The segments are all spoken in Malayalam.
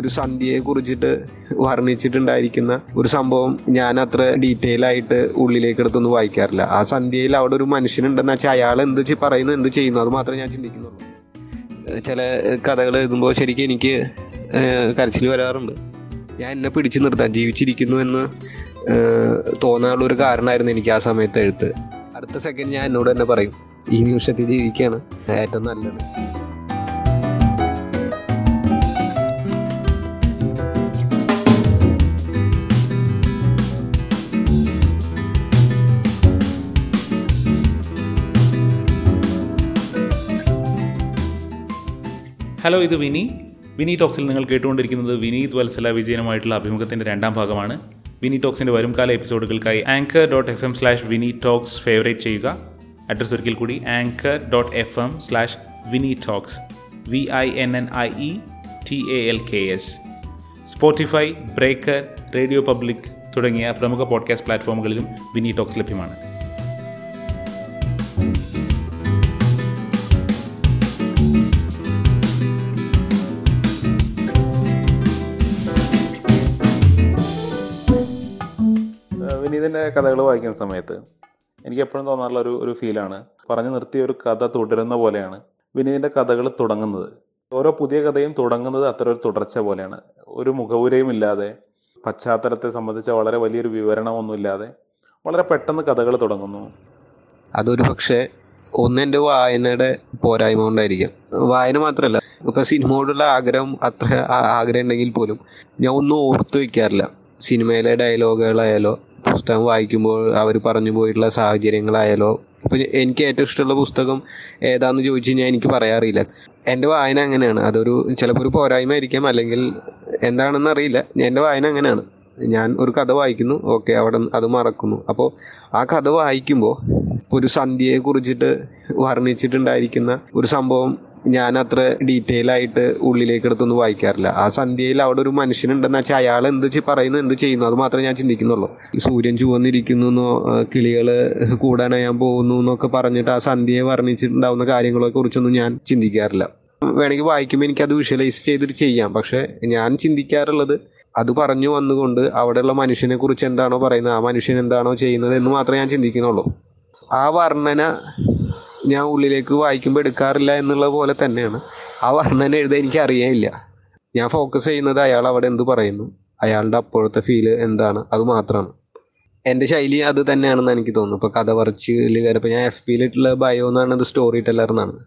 ഒരു സന്ധ്യയെ കുറിച്ചിട്ട് വർണിച്ചിട്ടുണ്ടായിരിക്കുന്ന ഒരു സംഭവം ഞാൻ അത്ര ഡീറ്റെയിൽ ആയിട്ട് ഉള്ളിലേക്ക് എടുത്തൊന്നും വായിക്കാറില്ല. ആ സന്ധ്യയിൽ അവിടെ ഒരു മനുഷ്യനുണ്ടെന്ന് വെച്ചാൽ അയാൾ എന്ത് പറയുന്നു എന്ത് ചെയ്യുന്നു അത് മാത്രമേ ഞാൻ ചിന്തിക്കുന്നുള്ളൂ. ചില കഥകൾ എഴുതുമ്പോൾ ശരിക്കും എനിക്ക് കരച്ചിൽ വരാറുണ്ട്. ഞാൻ എന്നെ പിടിച്ചു നിർത്താൻ ജീവിച്ചിരിക്കുന്നു എന്ന് തോന്നാനുള്ള ഒരു കാരണമായിരുന്നു എനിക്ക് ആ സമയത്ത് എഴുത്ത്. അടുത്ത സെക്കൻഡ് ഞാൻ എന്നോട് തന്നെ പറയും ഈ നിമിഷത്തിൽ ജീവിക്കുകയാണ് ഏറ്റവും നല്ലത്. ഹലോ ഇത് വിനി. വിനി ടോക്സിൽ നിങ്ങൾ കേട്ടുകൊണ്ടിരിക്കുന്നത് വിനീത് വത്സല വിജയനുമായിട്ടുള്ള അഭിമുഖത്തിന്റെ രണ്ടാം ഭാഗമാണ്. വിനി ടോക്സിന്റെ വരുംകാല എപ്പിസോഡുകൾക്കായി anchor dot F M slash Vinnie talks favourite ചെയ്യുക. അഡ്രസ് ഒരിക്കൽ കൂടി anchor dot F M slash Vinnie talks. V I N N I E T A L K S Spotify Breaker radio public തുടങ്ങിയ പ്രമുഖ പോഡ്കാസ്റ്റ് പ്ലാറ്റ്ഫോമുകളിലും വിനി ടോക്സ് ലഭ്യമാണ്. വിനീതിന്റെ കഥകൾ വായിക്കുന്ന സമയത്ത് എനിക്ക് എപ്പോഴും തോന്നാറുള്ള ഒരു ഒരു ഫീലാണ്. പറഞ്ഞു നിർത്തിയ ഒരു കഥ തുടരുന്ന പോലെയാണ് വിനീതിന്റെ കഥകൾ തുടങ്ങുന്നത്. ഓരോ പുതിയ കഥയും തുടങ്ങുന്നത് അത്ര ഒരു തുടർച്ച പോലെയാണ്. ഒരു മുഖവുരയും ഇല്ലാതെ പശ്ചാത്തലത്തെ സംബന്ധിച്ച വളരെ വലിയൊരു വിവരണമൊന്നും ഇല്ലാതെ വളരെ പെട്ടെന്ന് കഥകൾ തുടങ്ങുന്നു. അതൊരു പക്ഷേ ഒന്നിന്റെ വായനയുടെ പോരായ്മ കൊണ്ടായിരിക്കാം. വായന മാത്രമല്ല ഇപ്പൊ സിനിമയോടുള്ള ആഗ്രഹം അത്ര ആഗ്രഹം ഉണ്ടെങ്കിൽ പോലും ഞാൻ ഒന്നും ഓർത്തു വെക്കാറില്ല സിനിമയിലെ ഡയലോഗുകളായാലോ പുസ്തകം വായിക്കുമ്പോൾ അവർ പറഞ്ഞു പോയിട്ടുള്ള സാഹചര്യങ്ങളായാലോ. ഇപ്പൊ എനിക്ക് ഏറ്റവും ഇഷ്ടമുള്ള പുസ്തകം ഏതാണെന്ന് ചോദിച്ചു കഴിഞ്ഞാൽ എനിക്ക് പറയാറില്ല. എന്റെ വായന അങ്ങനെയാണ്. അതൊരു ചിലപ്പോൾ ഒരു പോരായ്മ ആയിരിക്കാം. അല്ലെങ്കിൽ എന്താണെന്ന് അറിയില്ല. എന്റെ വായന അങ്ങനെയാണ്. ഞാൻ ഒരു കഥ വായിക്കുന്നു. ഓക്കെ അവിടെ അത് മറക്കുന്നു. അപ്പോൾ ആ കഥ വായിക്കുമ്പോൾ ഒരു സന്ധ്യയെ കുറിച്ചിട്ട് വർണിച്ചിട്ടുണ്ടായിരിക്കുന്ന ഒരു സംഭവം ഞാൻ അത്ര ഡീറ്റെയിൽ ആയിട്ട് ഉള്ളിലേക്ക് എടുത്തൊന്നും വായിക്കാറില്ല. ആ സന്ധ്യയിൽ അവിടെ ഒരു മനുഷ്യനുണ്ടെന്ന് വെച്ചാൽ അയാൾ എന്ത് പറയുന്നു എന്ത് ചെയ്യുന്നു അത് മാത്രമേ ഞാൻ ചിന്തിക്കുന്നുള്ളൂ. സൂര്യൻ ചുവന്നിരിക്കുന്നു എന്നോ കിളികൾ കൂടാനയാൻ പോകുന്നു എന്നൊക്കെ പറഞ്ഞിട്ട് ആ സന്ധ്യയെ വർണിച്ചിട്ടുണ്ടാവുന്ന കാര്യങ്ങളെ കുറിച്ചൊന്നും ഞാൻ ചിന്തിക്കാറില്ല. വേണമെങ്കിൽ വായിക്കുമ്പോൾ അത് വിഷ്വലൈസ് ചെയ്തിട്ട് ചെയ്യാം. പക്ഷെ ഞാൻ ചിന്തിക്കാറുള്ളത് അത് പറഞ്ഞു വന്നുകൊണ്ട് അവിടെയുള്ള മനുഷ്യനെ കുറിച്ച് എന്താണോ പറയുന്നത് ആ മനുഷ്യൻ എന്താണോ ചെയ്യുന്നത് എന്ന് മാത്രമേ ഞാൻ ചിന്തിക്കുന്നുള്ളൂ. ആ വർണന ഞാൻ ഉള്ളിലേക്ക് വായിക്കുമ്പോൾ എടുക്കാറില്ല എന്നുള്ള പോലെ തന്നെയാണ്. ആ വർണന എഴുതാൻ എനിക്ക് അറിയാനില്ല ഞാൻ ഫോക്കസ് ചെയ്യുന്നത് അയാൾ അവിടെ എന്ത് പറയുന്നു? അയാളുടെ അപ്പോഴത്തെ ഫീൽ എന്താണ്? അത് മാത്രമാണ്. എന്റെ ശൈലി അത് തന്നെയാണെന്ന് എനിക്ക് തോന്നുന്നു ഇപ്പോൾ കഥ പറച്ചിൽ കയറിയപ്പോൾ ഞാൻ എഫ് പിയിലിട്ടുള്ള ബയോ എന്നാണ് ഇത് സ്റ്റോറി ടെല്ലർ എന്നാണ്.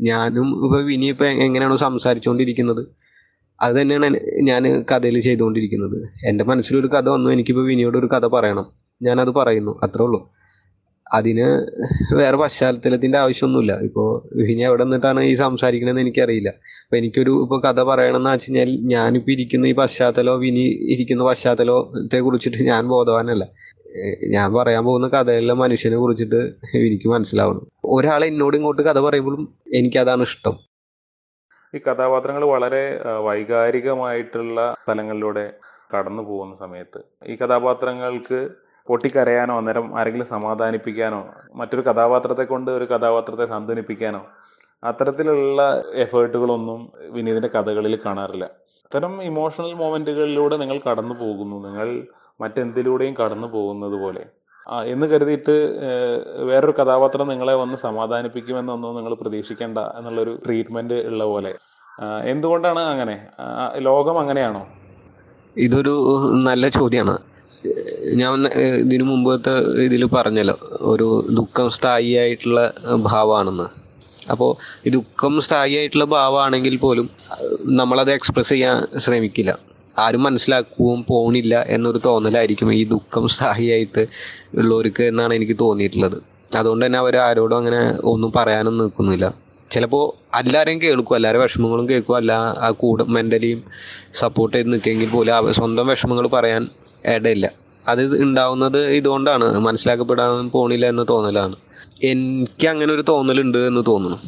ഞാനും ഇപ്പോൾ വിനി ഇപ്പോൾ എങ്ങനെയാണോ സംസാരിച്ചുകൊണ്ടിരിക്കുന്നത് അത് തന്നെയാണ് ഞാൻ കഥയിൽ ചെയ്തുകൊണ്ടിരിക്കുന്നത്. എന്റെ മനസ്സിലൊരു കഥ വന്നു എനിക്കിപ്പോൾ വിനിയോട് ഒരു കഥ പറയണം. ഞാനത് പറയുന്നു അത്രേ ഉള്ളൂ. അതിന് വേറെ പശ്ചാത്തലത്തിന്റെ ആവശ്യമൊന്നുമില്ല. ഇപ്പോൾ ഇനി എവിടെ നിന്നിട്ടാണ് ഈ സംസാരിക്കണമെന്ന് എനിക്കറിയില്ല. അപ്പോൾ എനിക്കൊരു ഇപ്പോൾ കഥ പറയണമെന്ന് വെച്ച് കഴിഞ്ഞാൽ ഞാനിപ്പോൾ ഇരിക്കുന്ന ഈ പശ്ചാത്തലമോ വിനി ഇരിക്കുന്ന പശ്ചാത്തലത്തെ കുറിച്ചിട്ട് ഞാൻ ബോധവാനല്ല. ഞാൻ പറയാൻ പോകുന്ന കഥയിലെ മനുഷ്യനെ കുറിച്ചിട്ട് എനിക്ക് മനസ്സിലാവണം. ഒരാൾ എന്നോട് ഇങ്ങോട്ട് കഥ പറയുമ്പോഴും എനിക്കതാണ് ഇഷ്ടം. ഈ കഥാപാത്രങ്ങൾ വളരെ വൈകാരികമായിട്ടുള്ള സ്ഥലങ്ങളിലൂടെ കടന്നു പോകുന്ന സമയത്ത് ഈ കഥാപാത്രങ്ങൾക്ക് പൊട്ടിക്കരയാനോ അന്നേരം ആരെങ്കിലും സമാധാനിപ്പിക്കാനോ മറ്റൊരു കഥാപാത്രത്തെ കൊണ്ട് ഒരു കഥാപാത്രത്തെ സാന്ത്വനിപ്പിക്കാനോ അത്തരത്തിലുള്ള എഫേർട്ടുകളൊന്നും വിനീതിന്റെ കഥകളിൽ കാണാറില്ല. അത്തരം ഇമോഷണൽ മൊമെന്റുകളിലൂടെ നിങ്ങൾ കടന്നു പോകുന്നു. നിങ്ങൾ മറ്റെന്തിലൂടെയും കടന്നു പോകുന്നത് പോലെ. എന്ന് കരുതിയിട്ട് വേറൊരു കഥാപാത്രം നിങ്ങളെ വന്ന് സമാധാനിപ്പിക്കുമെന്നൊന്നും നിങ്ങൾ പ്രതീക്ഷിക്കേണ്ട എന്നുള്ളൊരു ട്രീറ്റ്മെന്റ് ഉള്ള പോലെ. എന്തുകൊണ്ടാണ് അങ്ങനെ? ലോകം അങ്ങനെയാണോ? ഇതൊരു നല്ല ചോദ്യമാണ് ഞാൻ ഇതിനു മുമ്പത്തെ ഇതിൽ പറഞ്ഞല്ലോ ഒരു ദുഃഖം സ്ഥായിയായിട്ടുള്ള ഭാവമാണെന്ന് അപ്പോൾ ഈ ദുഃഖം സ്ഥായിയായിട്ടുള്ള ഭാവമാണെങ്കിൽ പോലും നമ്മളത് എക്സ്പ്രസ് ചെയ്യാൻ ശ്രമിക്കില്ല. ആരും മനസ്സിലാക്കുകയും പോണില്ല എന്നൊരു തോന്നലായിരിക്കും ഈ ദുഃഖം സ്ഥായിയായിട്ട് ഉള്ളവർക്ക് എന്നാണ് എനിക്ക് തോന്നിയിട്ടുള്ളത്. അതുകൊണ്ട് തന്നെ അവർ ആരോടും അങ്ങനെ ഒന്നും പറയാനും നിൽക്കുന്നില്ല. ചിലപ്പോൾ എല്ലാവരെയും കേൾക്കും എല്ലാവരും വിഷമങ്ങളും കേൾക്കും അല്ല ആ കൂടെ മെന്റലിയും സപ്പോർട്ട് ചെയ്ത് നിൽക്കുമെങ്കിൽ പോലും സ്വന്തം വിഷമങ്ങൾ പറയാൻ ഇടയില്ല. അത് ഉണ്ടാവുന്നത് ഇതുകൊണ്ടാണ്. മനസ്സിലാക്കപ്പെടാൻ പോണില്ല എന്ന് തോന്നലാണ്. എനിക്ക് അങ്ങനെ ഒരു തോന്നലുണ്ട് എന്ന് തോന്നുന്നു.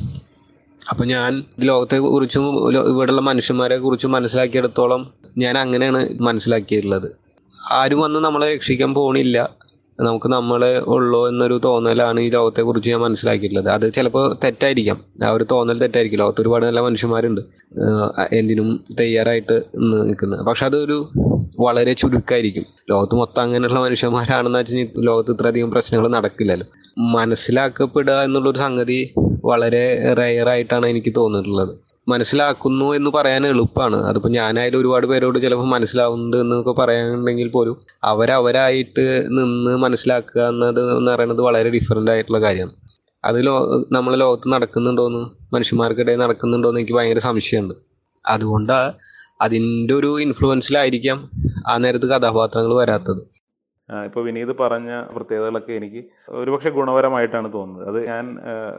അപ്പം ഞാൻ ലോകത്തെ കുറിച്ചും ഇവിടെയുള്ള മനുഷ്യന്മാരെ കുറിച്ചും മനസ്സിലാക്കിയെടുത്തോളം ഞാൻ അങ്ങനെയാണ് മനസ്സിലാക്കിയിട്ടുള്ളത്. ആരും വന്ന് നമ്മളെ രക്ഷിക്കാൻ പോണില്ല. നമുക്ക് നമ്മളെ ഉള്ളൂ എന്നൊരു തോന്നലാണ് ഈ ലോകത്തെ കുറിച്ച് ഞാൻ മനസ്സിലാക്കിയിട്ടുള്ളത്. അത് ചിലപ്പോൾ തെറ്റായിരിക്കാം. ആ ഒരു തോന്നൽ തെറ്റായിരിക്കും. ലോകത്ത് ഒരുപാട് നല്ല മനുഷ്യന്മാരുണ്ട്. എന്തിനും തയ്യാറായിട്ട് നിൽക്കുന്നത്. പക്ഷെ അതൊരു വളരെ ചുരുക്കായിരിക്കും. ലോകത്ത് മൊത്തം അങ്ങനെയുള്ള മനുഷ്യന്മാരാണെന്ന് വെച്ചാൽ ലോകത്ത് ഇത്രയധികം പ്രശ്നങ്ങൾ നടക്കില്ലല്ലോ. മനസ്സിലാക്കപ്പെടുക എന്നുള്ളൊരു സംഗതി വളരെ റെയർ ആയിട്ടാണ് എനിക്ക് തോന്നിയിട്ടുള്ളത്. മനസ്സിലാക്കുന്നു എന്ന് പറയാൻ എളുപ്പമാണ് അതിപ്പോൾ ഞാനായാലും ഒരുപാട് പേരോട് ചിലപ്പോൾ മനസ്സിലാവുന്നുണ്ട് എന്നൊക്കെ പറയാനുണ്ടെങ്കിൽ പോലും അവരവരായിട്ട് നിന്ന് മനസ്സിലാക്കുക എന്നത് എന്ന് പറയുന്നത് വളരെ ഡിഫറെന്റ് ആയിട്ടുള്ള കാര്യമാണ്. അത് ലോ നമ്മളെ ലോകത്ത് നടക്കുന്നുണ്ടോയെന്ന് മനുഷ്യന്മാർക്കിടയിൽ നടക്കുന്നുണ്ടോയെന്ന് എനിക്ക് ഭയങ്കര സംശയമുണ്ട്. അതുകൊണ്ട് അതിന്റെ ഒരു ഇൻഫ്ലുവൻസിലായിരിക്കാം ആ നേരത്ത് കഥാപാത്രങ്ങൾ വരാത്തത്. ഇപ്പോൾ വിനീത് പറഞ്ഞ പ്രത്യേകതകളൊക്കെ എനിക്ക് ഒരുപക്ഷെ ഗുണപരമായിട്ടാണ് തോന്നുന്നത്. അത് ഞാൻ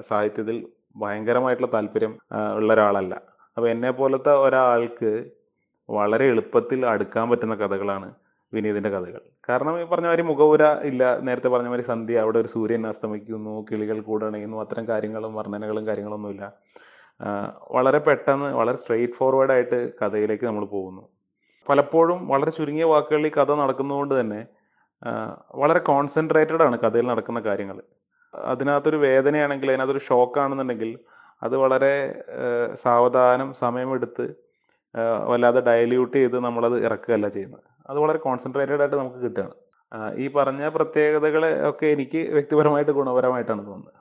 സാഹിത്യത്തിൽ ഭയങ്കരമായിട്ടുള്ള താല്പര്യം ഉള്ള ഒരാളല്ല അപ്പോൾ എന്നെ പോലത്തെ ഒരാൾക്ക് വളരെ എളുപ്പത്തിൽ അടുക്കാൻ പറ്റുന്ന കഥകളാണ് വിനീതിന്റെ കഥകൾ. കാരണം ഈ പറഞ്ഞ മാതിരി മുഖപുര ഇല്ല നേരത്തെ പറഞ്ഞ മാതിരി സന്ധ്യ അവിടെ ഒരു സൂര്യൻ അസ്തമിക്കുന്നു കിളികൾ കൂടണയുന്നു അത്തരം കാര്യങ്ങളും വർണനകളും കാര്യങ്ങളൊന്നുമില്ല വളരെ പെട്ടെന്ന് വളരെ സ്ട്രെയിറ്റ് ഫോർവേഡ് ആയിട്ട് കഥയിലേക്ക് നമ്മൾ പോകുന്നു. പലപ്പോഴും വളരെ ചുരുങ്ങിയ വാക്കുകളിൽ കഥ നടക്കുന്നതുകൊണ്ട് തന്നെ വളരെ കോൺസെൻട്രേറ്റഡ് ആണ് കഥയിൽ നടക്കുന്ന കാര്യങ്ങൾ. അതിനകത്തൊരു വേദനയാണെങ്കിൽ അതിനകത്തൊരു ഷോക്കാണെന്നുണ്ടെങ്കിൽ അത് വളരെ സാവധാനം സമയമെടുത്ത് വല്ലാതെ ഡയല്യൂട്ട് ചെയ്ത് നമ്മളത് ഇറക്കുകയല്ല ചെയ്യുന്നത്. അത് വളരെ കോൺസെൻട്രേറ്റഡ് ആയിട്ട് നമുക്ക് കിട്ടുകയാണ്. ഈ പറഞ്ഞ പ്രത്യേകതകളെ ഒക്കെ എനിക്ക് വ്യക്തിപരമായിട്ട് ഗുണപരമായിട്ടാണ് തോന്നുന്നത്.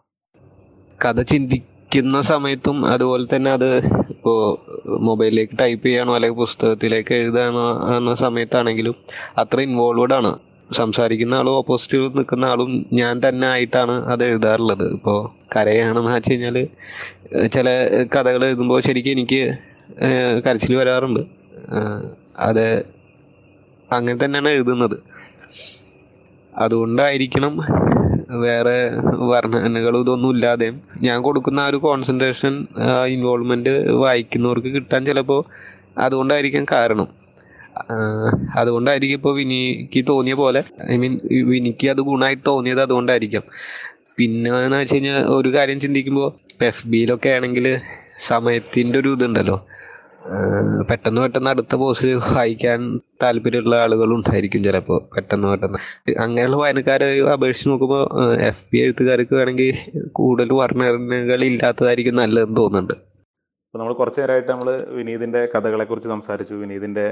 കഥ ചിന്തിക്കുന്ന സമയത്തും അതുപോലെ തന്നെ അത് ഇപ്പോൾ മൊബൈലിലേക്ക് ടൈപ്പ് ചെയ്യാനോ അല്ലെങ്കിൽ പുസ്തകത്തിലേക്ക് എഴുതാനോ എന്ന സമയത്താണെങ്കിലും അത്ര ഇൻവോൾവഡ് ആണ്. സംസാരിക്കുന്ന ആളും ഓപ്പോസിറ്റ് നിൽക്കുന്ന ആളും ഞാൻ തന്നെ ആയിട്ടാണ് അത് എഴുതാറുള്ളത്. ഇപ്പോൾ കരയാണെന്ന് വെച്ച് കഴിഞ്ഞാൽ ചില കഥകൾ എഴുതുമ്പോൾ ശരിക്കും എനിക്ക് കരച്ചിൽ വരാറുണ്ട്. അത് അങ്ങനെ തന്നെയാണ് എഴുതുന്നത്. അതുകൊണ്ടായിരിക്കണം വേറെ വർണനകളും ഇതൊന്നും ഇല്ലാതെയും ഞാൻ കൊടുക്കുന്ന ആ ഒരു കോൺസെൻട്രേഷൻ ഇൻവോൾവ്മെന്റ് വായിക്കുന്നവർക്ക് കിട്ടാൻ ചിലപ്പോൾ അതുകൊണ്ടായിരിക്കാം കാരണം. അതുകൊണ്ടായിരിക്കും ഇപ്പോൾ വിനിക്ക് തോന്നിയ പോലെ ഐ മീൻ വിനിക്ക് അത് ഗുണമായിട്ട് തോന്നിയത് അതുകൊണ്ടായിരിക്കും. പിന്നെ എന്ന് വെച്ച് കഴിഞ്ഞാൽ ഒരു കാര്യം ചിന്തിക്കുമ്പോൾ എഫ് ബിയിലൊക്കെ ആണെങ്കിൽ സമയത്തിന്റെ ഒരു ഇതുണ്ടല്ലോ. പെട്ടെന്ന് പെട്ടെന്ന് അടുത്ത പോസ്റ്റ് വായിക്കാൻ താല്പര്യമുള്ള ആളുകളുണ്ടായിരിക്കും ചിലപ്പോൾ പെട്ടെന്ന് പെട്ടെന്ന്. അങ്ങനെയുള്ള വായനക്കാരെ അപേക്ഷിച്ച് നോക്കുമ്പോൾ എഫ് ബി എഴുത്തുകാർക്ക് വേണമെങ്കിൽ കൂടുതൽ വർണനകൾ ഇല്ലാത്തതായിരിക്കും നല്ലതെന്ന് തോന്നുന്നുണ്ട്. അപ്പോൾ നമ്മൾ കുറച്ച് നേരമായിട്ട് നമ്മൾ വിനീതിന്റെ കഥകളെക്കുറിച്ച് സംസാരിച്ചു. വിനീതിന്റെ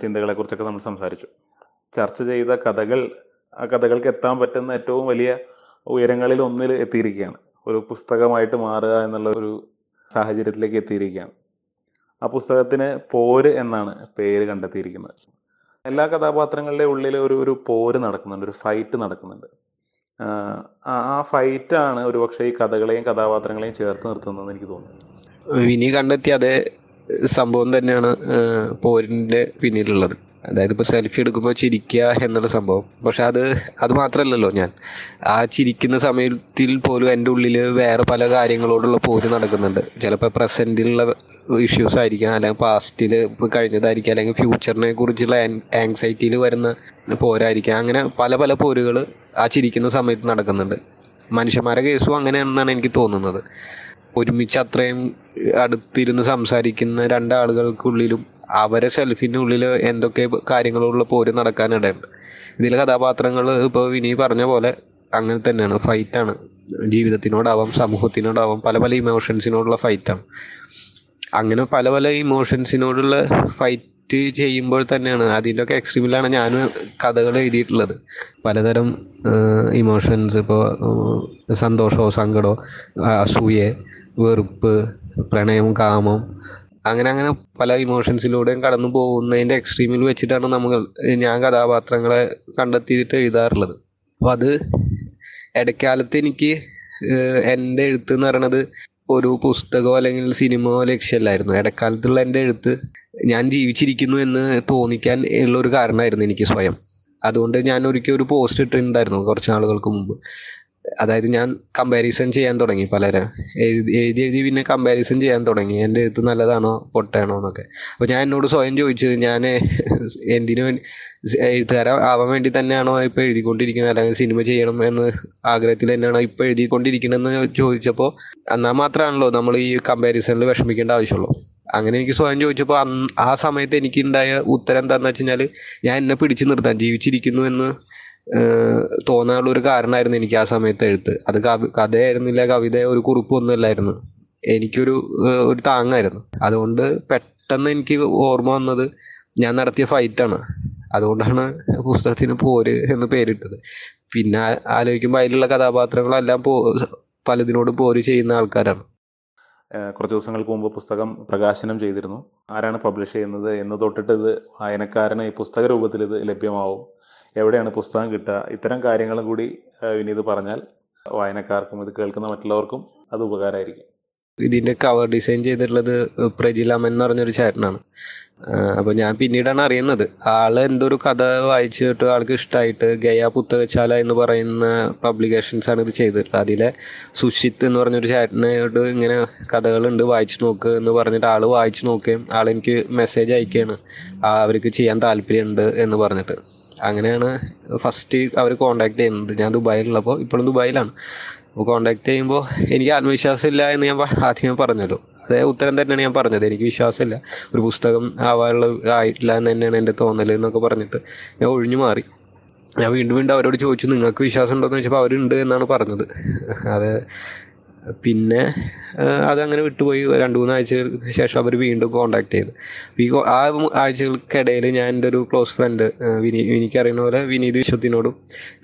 ചിന്തകളെക്കുറിച്ചൊക്കെ നമ്മൾ സംസാരിച്ചു. ചർച്ച ചെയ്ത കഥകൾ ആ കഥകൾക്ക് എത്താൻ പറ്റുന്ന ഏറ്റവും വലിയ ഉയരങ്ങളിൽ ഒന്നിൽ എത്തിയിരിക്കുകയാണ്. ഒരു പുസ്തകമായിട്ട് മാറുക എന്നുള്ള ഒരു സാഹചര്യത്തിലേക്ക് എത്തിയിരിക്കുകയാണ്. ആ പുസ്തകത്തിന് പോര് എന്നാണ് പേര് കണ്ടെത്തിയിരിക്കുന്നത്. എല്ലാ കഥാപാത്രങ്ങളുടെ ഉള്ളിൽ ഒരു ഒരു പോര് നടക്കുന്നുണ്ട് ഒരു ഫൈറ്റ് നടക്കുന്നുണ്ട്. ആ ഫൈറ്റാണ് ഒരുപക്ഷെ ഈ കഥകളെയും കഥാപാത്രങ്ങളെയും ചേർത്ത് നിർത്തുന്നതെന്ന് എനിക്ക് തോന്നുന്നു. വിനി കണ്ടെത്തിയ അതേ സംഭവം തന്നെയാണ് പോരിന്റെ പിന്നിലുള്ളത്. അതായത് ഇപ്പോൾ സെൽഫി എടുക്കുമ്പോൾ ചിരിക്കുക എന്നുള്ള സംഭവം. പക്ഷെ അത് അത് മാത്രമല്ലല്ലോ ഞാൻ. ആ ചിരിക്കുന്ന സമയത്തിൽ പോലും എന്റെ ഉള്ളിൽ വേറെ പല കാര്യങ്ങളോടുള്ള പോര് നടക്കുന്നുണ്ട്. ചിലപ്പോൾ പ്രസന്റിലുള്ള ഇഷ്യൂസ് ആയിരിക്കാം അല്ലെങ്കിൽ പാസ്റ്റിൽ കഴിഞ്ഞതായിരിക്കാം അല്ലെങ്കിൽ ഫ്യൂച്ചറിനെ കുറിച്ചുള്ള ആങ്സൈറ്റിയിൽ വരുന്ന പോരായിരിക്കാം. അങ്ങനെ പല പല പോരുകൾ ആ ചിരിക്കുന്ന സമയത്ത് നടക്കുന്നുണ്ട്. മനുഷ്യന്മാരുടെ കേസും അങ്ങനെയാണെന്നാണ് എനിക്ക് തോന്നുന്നത്. ഒരുമിച്ച് അത്രയും അടുത്തിരുന്ന് സംസാരിക്കുന്ന രണ്ടാളുകൾക്കുള്ളിലും അവരെ സെൽഫിനുള്ളിൽ എന്തൊക്കെ കാര്യങ്ങളുള്ള പോര് നടക്കാനിടയുണ്ട്. ഇതിലെ കഥാപാത്രങ്ങൾ ഇപ്പോൾ വിനി പറഞ്ഞ പോലെ അങ്ങനെ തന്നെയാണ്. ഫൈറ്റാണ്. ജീവിതത്തിനോടാവാം സമൂഹത്തിനോടാവാം പല പല ഇമോഷൻസിനോടുള്ള ഫൈറ്റാണ്. അങ്ങനെ പല പല ഇമോഷൻസിനോടുള്ള ഫൈറ്റ് ചെയ്യുമ്പോൾ തന്നെയാണ്. അതിന്റെയൊക്കെ എക്സ്ട്രീമിലാണ് ഞാൻ കഥകൾ എഴുതിയിട്ടുള്ളത്. പലതരം ഇമോഷൻസ് ഇപ്പോൾ സന്തോഷമോ സങ്കടമോ അസൂയ വെറുപ്പ് പ്രണയം കാമം അങ്ങനെ അങ്ങനെ പല ഇമോഷൻസിലൂടെയും കടന്നു പോകുന്നതിന്റെ എക്സ്ട്രീമിൽ വെച്ചിട്ടാണ് നമ്മൾ ഞാൻ കഥാപാത്രങ്ങളെ കണ്ടെത്തിയിട്ട് എഴുതാറുള്ളത്. അപ്പോൾ അത് ഇടക്കാലത്ത് എനിക്ക് എന്റെ എഴുത്ത് എന്ന് പറയണത് ഒരു പുസ്തകമോ അല്ലെങ്കിൽ സിനിമയോ ലക്ഷ്യമല്ലായിരുന്നു. ഇടക്കാലത്തുള്ള എന്റെ എഴുത്ത് ഞാൻ ജീവിച്ചിരിക്കുന്നു എന്ന് തോന്നിക്കാൻ ഉള്ള ഒരു കാരണമായിരുന്നു എനിക്ക് സ്വയം. അതുകൊണ്ട് ഞാൻ ഒരിക്കൽ ഒരു പോസ്റ്റ് ഇട്ടിട്ടുണ്ടായിരുന്നു കുറച്ച് നാളുകൾക്ക് മുമ്പ്. അതായത് ഞാൻ കമ്പാരിസൺ ചെയ്യാൻ തുടങ്ങി പലരെ. എഴുതി എഴുതി എഴുതി പിന്നെ കമ്പാരിസൺ ചെയ്യാൻ തുടങ്ങി. എന്റെ എഴുത്ത് നല്ലതാണോ പൊട്ടയാണോ എന്നൊക്കെ. അപ്പോൾ ഞാൻ എന്നോട് സ്വയം ചോദിച്ചത് ഞാൻ എന്തിനു എഴുത്തുകാരൻ ആവാൻ വേണ്ടി തന്നെയാണോ ഇപ്പോൾ എഴുതിക്കൊണ്ടിരിക്കുന്നത്? അല്ലെങ്കിൽ സിനിമ ചെയ്യണം എന്ന് ആഗ്രഹത്തിൽ തന്നെയാണോ ഇപ്പോൾ എഴുതിക്കൊണ്ടിരിക്കണമെന്ന് ചോദിച്ചപ്പോൾ എന്നാൽ മാത്രമാണല്ലോ നമ്മൾ ഈ കമ്പാരിസണിൽ വിഷമിക്കേണ്ട ആവശ്യമുള്ളൂ. അങ്ങനെ എനിക്ക് സ്വയം ചോദിച്ചപ്പോൾ ആ സമയത്ത് എനിക്കുണ്ടായ ഉത്തരം എന്താണെന്ന് വെച്ച് കഴിഞ്ഞാൽ ഞാൻ എന്നെ പിടിച്ചു നിർത്താൻ ജീവിച്ചിരിക്കുന്നു എന്ന് തോന്നാനുള്ള ഒരു കാരണമായിരുന്നു എനിക്ക് ആ സമയത്ത് എഴുത്ത്. അത് കവി കഥയായിരുന്നില്ല കവിത ഒരു കുറിപ്പൊന്നുമല്ലായിരുന്നു. എനിക്കൊരു എനിക്ക് ഒരു താങ്ങായിരുന്നു. അതുകൊണ്ട് പെട്ടെന്ന് എനിക്ക് ഓർമ്മ വന്നത് ഞാൻ നടത്തിയ ഫൈറ്റാണ്. അതുകൊണ്ടാണ് പുസ്തകത്തിന് പോര് എന്ന് പേരിട്ടത്. പിന്നെ ആലോചിക്കുമ്പോൾ അതിലുള്ള കഥാപാത്രങ്ങളെല്ലാം പോ പലതിനോടും പോര് ചെയ്യുന്ന ആൾക്കാരാണ്. കുറച്ച് ദിവസങ്ങൾക്ക് മുമ്പ് പുസ്തകം പ്രകാശനം ചെയ്തിരുന്നു. ആരാണ് പബ്ലിഷ് ചെയ്യുന്നത്? എന്ന് തൊട്ടിട്ട് ഇത് വായനക്കാരന് ഈ പുസ്തക രൂപത്തിൽ ഇത് ലഭ്യമാവും. എവിടെയാണ് പുസ്തകം കിട്ടുക? ഇത്തരം കാര്യങ്ങളും കൂടി വിനീത് പറഞ്ഞാൽ വായനക്കാർക്കും ഇത് കേൾക്കുന്ന മറ്റുള്ളവർക്കും അത് ഉപകാരമായിരിക്കും. ഇതിന്റെ കവർ ഡിസൈൻ ചെയ്തിട്ടുള്ളത് പ്രജിലമൻ എന്ന് പറഞ്ഞൊരു ചേട്ടനാണ്. അപ്പൊ ഞാൻ പിന്നീടാണ് അറിയുന്നത്. ആൾ എന്തൊരു കഥ വായിച്ചിട്ട് ആൾക്ക് ഇഷ്ടമായിട്ട് ഗയ പുത്തകശാല എന്ന് പറയുന്ന പബ്ലിക്കേഷൻസ് ആണ് ഇത് ചെയ്തിട്ടുള്ളത്. അതിലെ സുഷിത്ത് എന്ന് പറഞ്ഞൊരു ചേട്ടനോട് ഇങ്ങനെ കഥകളുണ്ട് വായിച്ചു നോക്ക് എന്ന് പറഞ്ഞിട്ട് ആൾ വായിച്ചു നോക്കുകയും ആളെനിക്ക് മെസ്സേജ് അയക്കുകയാണ്. അവർക്ക് ചെയ്യാൻ താല്പര്യമുണ്ട് എന്ന് പറഞ്ഞിട്ട്. അങ്ങനെയാണ് ഫസ്റ്റ് അവർ കോണ്ടാക്ട് ചെയ്യുന്നത്. ഞാൻ ദുബായിലുള്ളപ്പോൾ ഇപ്പോഴും ദുബായിലാണ്. അപ്പോൾ കോണ്ടാക്ട് ചെയ്യുമ്പോൾ എനിക്ക് ആത്മവിശ്വാസം ഇല്ല എന്ന് ഞാൻ ആദ്യം പറഞ്ഞല്ലോ. അതേ ഉത്തരം തന്നെയാണ് ഞാൻ പറഞ്ഞത്. എനിക്ക് വിശ്വാസമില്ല. ഒരു പുസ്തകം ആവാനുള്ള ആയിട്ടില്ല എന്ന് തന്നെയാണ് എന്റെ തോന്നൽ എന്നൊക്കെ പറഞ്ഞിട്ട് ഞാൻ ഒഴിഞ്ഞു മാറി. ഞാൻ വീണ്ടും വീണ്ടും അവരോട് ചോദിച്ചു നിങ്ങൾക്ക് വിശ്വാസം ഉണ്ടോ എന്ന് ചോദിച്ചപ്പോൾ അവരുണ്ട് എന്നാണ് പറഞ്ഞത്. അത്. പിന്നെ അതങ്ങനെ വിട്ടുപോയി. രണ്ട് മൂന്ന് ആഴ്ചകൾക്ക് ശേഷം അവർ വീണ്ടും കോണ്ടാക്ട് ചെയ്തു. ഈ ആ ആഴ്ചകൾക്കിടയിൽ ഞാൻ എന്റെ ഒരു ക്ലോസ് ഫ്രണ്ട് വിനി എനിക്കറിയുന്ന പോലെ വിനീത് വിശ്വത്തിനോടും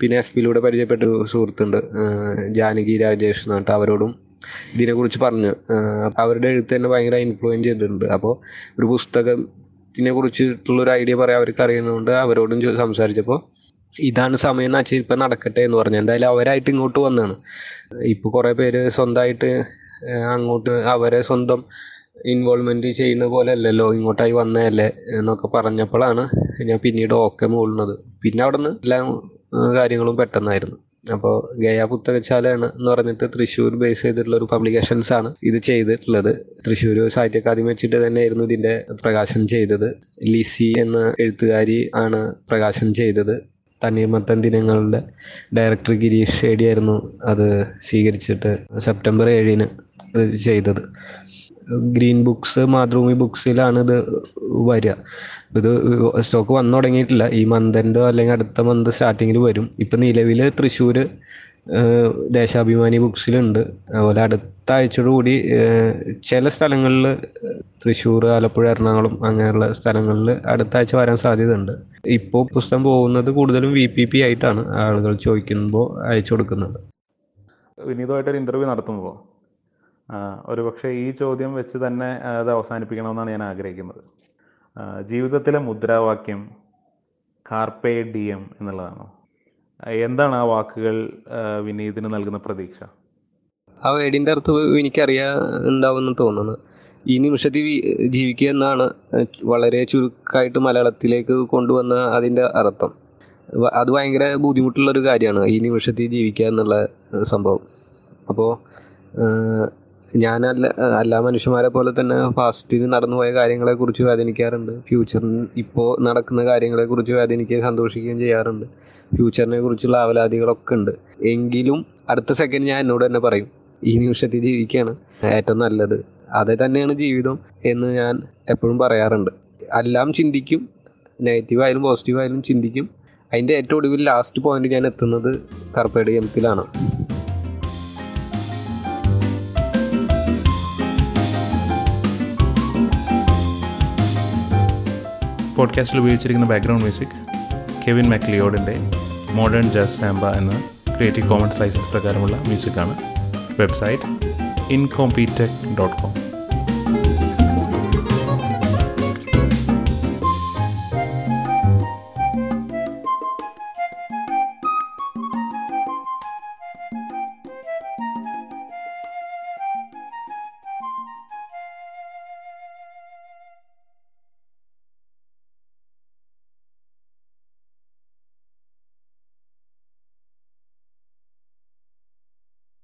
പിന്നെ എഫ് ബിയിലൂടെ പരിചയപ്പെട്ട ഒരു സുഹൃത്തുണ്ട് ജാനകി രാജേഷ് എന്ന് പറഞ്ഞിട്ട് അവരോടും ഇതിനെക്കുറിച്ച് പറഞ്ഞു. അവരുടെ എഴുത്ത് തന്നെ ഭയങ്കര ഇൻഫ്ലുവൻസ് ചെയ്തിട്ടുണ്ട്. അപ്പോൾ ഒരു പുസ്തകത്തിനെ കുറിച്ചിട്ടുള്ള ഒരു ഐഡിയ പറയാൻ അവർക്ക് അറിയുന്നതുകൊണ്ട് അവരോടും സംസാരിച്ചപ്പോൾ ഇതാണ് സമയം എന്ന് വെച്ചാൽ ഇപ്പം നടക്കട്ടെ എന്ന് പറഞ്ഞു. എന്തായാലും അവരായിട്ട് ഇങ്ങോട്ട് വന്നാണ്. ഇപ്പോൾ കുറേ പേര് സ്വന്തമായിട്ട് അങ്ങോട്ട് അവരെ സ്വന്തം ഇൻവോൾവ്മെന്റ് ചെയ്യുന്ന പോലെ അല്ലല്ലോ ഇങ്ങോട്ടായി വന്നതല്ലേ എന്നൊക്കെ പറഞ്ഞപ്പോഴാണ് ഞാൻ പിന്നീട് ഓക്കെ മൂളുന്നത്. പിന്നെ അവിടെ നിന്ന് എല്ലാ കാര്യങ്ങളും പെട്ടെന്നായിരുന്നു. അപ്പോൾ ഗയ പുസ്തകശാലയാണ് എന്ന് പറഞ്ഞിട്ട് തൃശ്ശൂർ ബേസ് ചെയ്തിട്ടുള്ള ഒരു പബ്ലിക്കേഷൻസ് ആണ് ഇത് ചെയ്തിട്ടുള്ളത്. തൃശ്ശൂർ സാഹിത്യ അക്കാദമി വെച്ചിട്ട് തന്നെയായിരുന്നു ഇതിന്റെ പ്രകാശനം ചെയ്തത്. ലിസി എന്ന എഴുത്തുകാരി ആണ് പ്രകാശനം ചെയ്തത്. തണ്ണീർമത്തൻ ദിനങ്ങളുടെ ഡയറക്ടർ ഗിരീഷ് ഷേഡിയായിരുന്നു അത് സ്വീകരിച്ചിട്ട് സെപ്റ്റംബർ ഏഴിന് ചെയ്തത്. ഗ്രീൻ ബുക്സ് മാതൃഭൂമി ബുക്സിലാണ് ഇത് വരിക. ഇത് സ്റ്റോക്ക് വന്നു തുടങ്ങിയിട്ടില്ല. ഈ മന്തിന്റെ അല്ലെങ്കിൽ അടുത്ത മന്ത് സ്റ്റാർട്ടിങ്ങിൽ വരും. ഇപ്പം നിലവിൽ തൃശ്ശൂർ ദേശാഭിമാനി ബുക്സിലുണ്ട്. അതുപോലെ അടുത്ത ആഴ്ചയോടുകൂടി കൂടി ചില സ്ഥലങ്ങളിൽ തൃശ്ശൂർ ആലപ്പുഴ എറണാകുളം അങ്ങനെയുള്ള സ്ഥലങ്ങളിൽ അടുത്ത ആഴ്ച വരാൻ സാധ്യതയുണ്ട്. ഇപ്പോൾ പുസ്തകം പോകുന്നത് കൂടുതലും വി പി പി ആയിട്ടാണ് ആളുകൾ ചോദിക്കുമ്പോൾ അയച്ചു കൊടുക്കുന്നത്. വിനീതമായിട്ടൊരു ഇന്റർവ്യൂ നടത്തുമ്പോൾ ഒരു പക്ഷേ ഈ ചോദ്യം വെച്ച് തന്നെ അത് അവസാനിപ്പിക്കണമെന്നാണ് ഞാൻ ആഗ്രഹിക്കുന്നത്. ജീവിതത്തിലെ മുദ്രാവാക്യം കാർപേ ഡി എം ആ, എന്താണ് ആ വാക്കുകൾ വിനീതിന് നൽകുന്ന പ്രതീക്ഷ? ആ വേടിന്റെ അർത്ഥം എനിക്കറിയാൻ ഉണ്ടാവുമെന്ന് തോന്നുന്നു. ഈ നിമിഷത്തിൽ ജീവിക്കുക എന്നാണ് വളരെ ചുരുക്കമായിട്ട് മലയാളത്തിലേക്ക് കൊണ്ടുവന്ന അതിന്റെ അർത്ഥം. അത് ഭയങ്കര ബുദ്ധിമുട്ടുള്ള ഒരു കാര്യമാണ് ഈ നിമിഷത്തിൽ ജീവിക്കുക എന്നുള്ള സംഭവം. അപ്പോൾ ഞാനല്ല എല്ലാ മനുഷ്യന്മാരെ പോലെ തന്നെ പാസ്റ്റിൽ നടന്നുപോയ കാര്യങ്ങളെക്കുറിച്ച് വേദനിക്കാറുണ്ട്. ഫ്യൂച്ചറിൽ ഇപ്പോൾ നടക്കുന്ന കാര്യങ്ങളെക്കുറിച്ച് വേദനിക്കുകയും സന്തോഷിക്കുകയും ചെയ്യാറുണ്ട്. ഫ്യൂച്ചറിനെ കുറിച്ചുള്ള ആവലാതികളൊക്കെ ഉണ്ട്. എങ്കിലും അടുത്ത സെക്കൻഡ് ഞാൻ എന്നോട് തന്നെ പറയും ഈ നിമിഷത്തിൽ ജീവിക്കുകയാണ് ഏറ്റവും നല്ലത്. അതേ തന്നെയാണ് ജീവിതം എന്ന് ഞാൻ എപ്പോഴും പറയാറുണ്ട്. എല്ലാം ചിന്തിക്കും നെഗറ്റീവ് ആയാലും പോസിറ്റീവ് ആയാലും ചിന്തിക്കും. അതിന്റെ ഏറ്റവും ഒടുവിൽ ലാസ്റ്റ് പോയിന്റ് ഞാൻ എത്തുന്നത് കർപ്പേഡിയത്തിലാണ് പോഡ്കാസ്റ്റിൽ ഉപയോഗിച്ചിരിക്കുന്ന ബാക്ക്ഗ്രൗണ്ട് മ്യൂസിക് കെവിൻ മെക്ലിയോഡിന്റെ മോഡേൺ ജാസ് സാമ്പ എന്ന ക്രിയേറ്റീവ് കോമൺസ് ലൈസൻസ് പ്രകാരമുള്ള മ്യൂസിക്കാണ്. Website incompetech dot com.